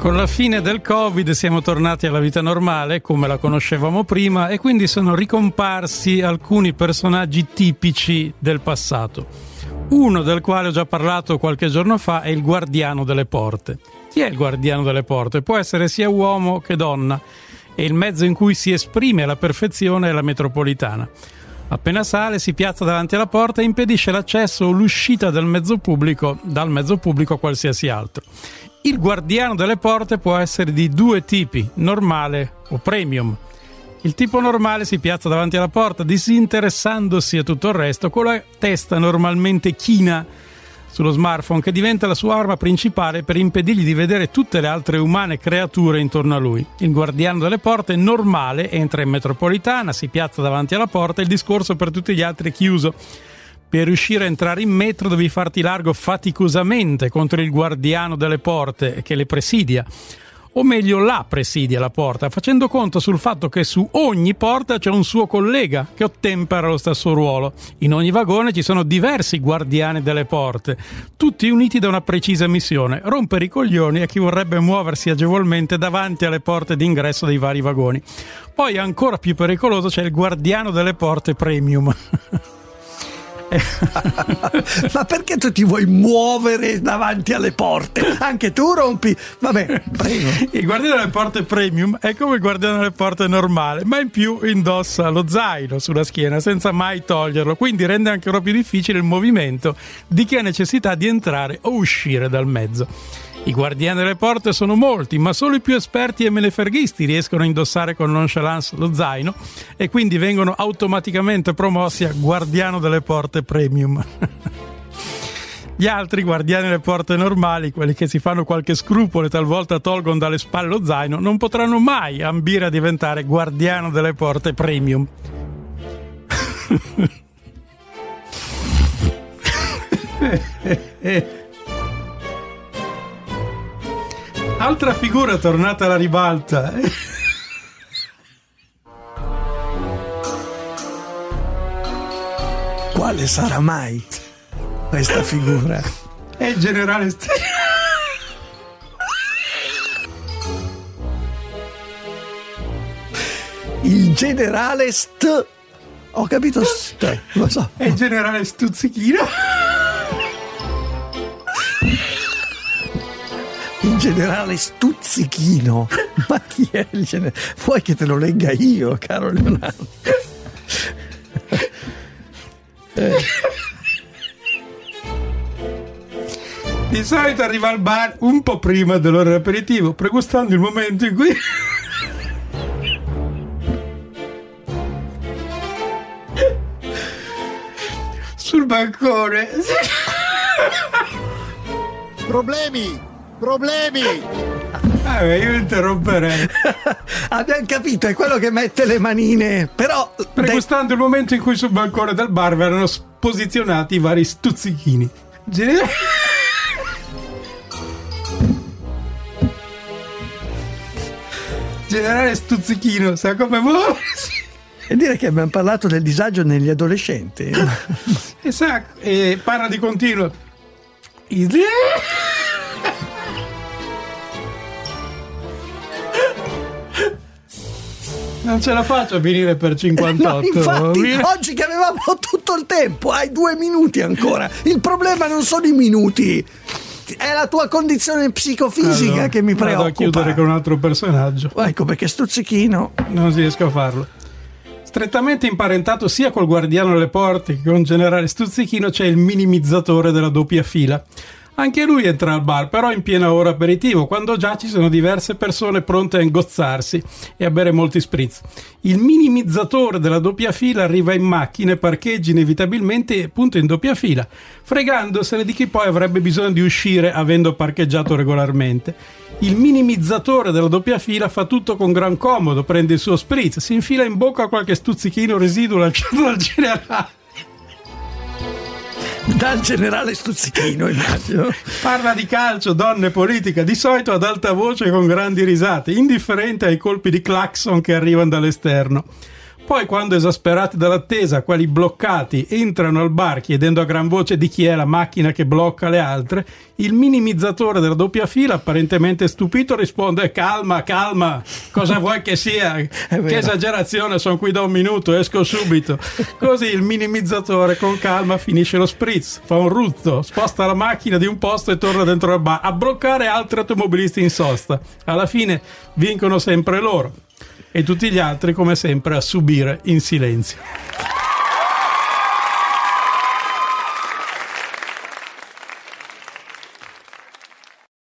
Con la fine del Covid siamo tornati alla vita normale come la conoscevamo prima e quindi sono ricomparsi alcuni personaggi tipici del passato. Uno del quale ho già parlato qualche giorno fa è il guardiano delle porte. Chi è il guardiano delle porte? Può essere sia uomo che donna e il mezzo in cui si esprime alla perfezione è la metropolitana. Appena sale si piazza davanti alla porta e impedisce l'accesso o l'uscita del mezzo pubblico, dal mezzo pubblico a qualsiasi altro. Il guardiano delle porte può essere di due tipi, normale o premium. Il tipo normale si piazza davanti alla porta disinteressandosi a tutto il resto con la testa normalmente china sullo smartphone che diventa la sua arma principale per impedirgli di vedere tutte le altre umane creature intorno a lui. Il guardiano delle porte normale entra in metropolitana, si piazza davanti alla porta e il discorso per tutti gli altri è chiuso per riuscire a entrare in metro devi farti largo faticosamente contro il guardiano delle porte che le presidia. O meglio, la presidia la porta, facendo conto sul fatto che su ogni porta c'è un suo collega che ottempera lo stesso ruolo. In ogni vagone ci sono diversi guardiani delle porte, tutti uniti da una precisa missione: rompere i coglioni a chi vorrebbe muoversi agevolmente davanti alle porte d'ingresso dei vari vagoni. Poi, ancora più pericoloso, c'è il guardiano delle porte premium. Ma perché tu ti vuoi muovere davanti alle porte? Anche tu rompi. Vabbè, prego. Il guardiano delle porte premium è come il guardiano delle porte normale, ma in più indossa lo zaino sulla schiena senza mai toglierlo, quindi rende ancora più difficile il movimento di chi ha necessità di entrare o uscire dal mezzo. I guardiani delle porte sono molti, ma solo i più esperti e meneferghisti riescono a indossare con nonchalance lo zaino e quindi vengono automaticamente promossi a guardiano delle porte premium. Gli altri guardiani delle porte normali, quelli che si fanno qualche scrupolo e talvolta tolgono dalle spalle lo zaino, non potranno mai ambire a diventare guardiano delle porte premium. Altra figura tornata alla ribalta. Quale sarà mai questa figura? È il generale St- Il generale St. Ho capito St. Lo so. È il generale Stuzzichino. Generale Stuzzichino. Ma chi è il generale? Vuoi che te lo legga io, caro Leonardo? Di solito arriva al bar un po' prima dell'ora dell'aperitivo, pregustando il momento in cui. Sul bancone. Problemi! Problemi! Ah, beh, io interromperei. Abbiamo capito, è quello che mette le manine. Però. Pregustando il momento in cui sul bancone del bar verranno posizionati i vari stuzzichini. Gen- Generale Stuzzichino, sa come muoversi? E dire che abbiamo parlato del disagio negli adolescenti. Esatto, e parla di continuo. I- Non ce la faccio a finire per 58. No, infatti, Mi- oggi che avevamo tutto il tempo, hai due minuti ancora. Il problema non sono i minuti, è la tua condizione psicofisica Allora, che mi vado a preoccupa. chiudere con un altro personaggio. Ecco perché stuzzichino. Non riesco a farlo. Strettamente imparentato sia col guardiano delle porte che con generale Stuzzichino c'è il minimizzatore della doppia fila. Anche lui entra al bar, però in piena ora aperitivo, quando già ci sono diverse persone pronte a ingozzarsi e a bere molti spritz. Il minimizzatore della doppia fila arriva in macchina e parcheggia inevitabilmente appunto in doppia fila, fregandosene di chi poi avrebbe bisogno di uscire avendo parcheggiato regolarmente. Il minimizzatore della doppia fila fa tutto con gran comodo, prende il suo spritz, si infila in bocca qualche stuzzichino residuo lasciato dal generale. Dal generale stuzzichino, immagino. Parla di calcio, donne, politica, di solito ad alta voce con grandi risate, indifferente ai colpi di clacson che arrivano dall'esterno. Poi quando esasperati dall'attesa, quelli bloccati, entrano al bar chiedendo a gran voce di chi è la macchina che blocca le altre, il minimizzatore della doppia fila, apparentemente stupito, risponde calma, calma, cosa vuoi che sia? Che esagerazione, sono qui da un minuto, esco subito. Così il minimizzatore con calma finisce lo spritz, fa un ruzzo, sposta la macchina di un posto e torna dentro al bar a bloccare altri automobilisti in sosta. Alla fine vincono sempre loro e tutti gli altri come sempre a subire in silenzio.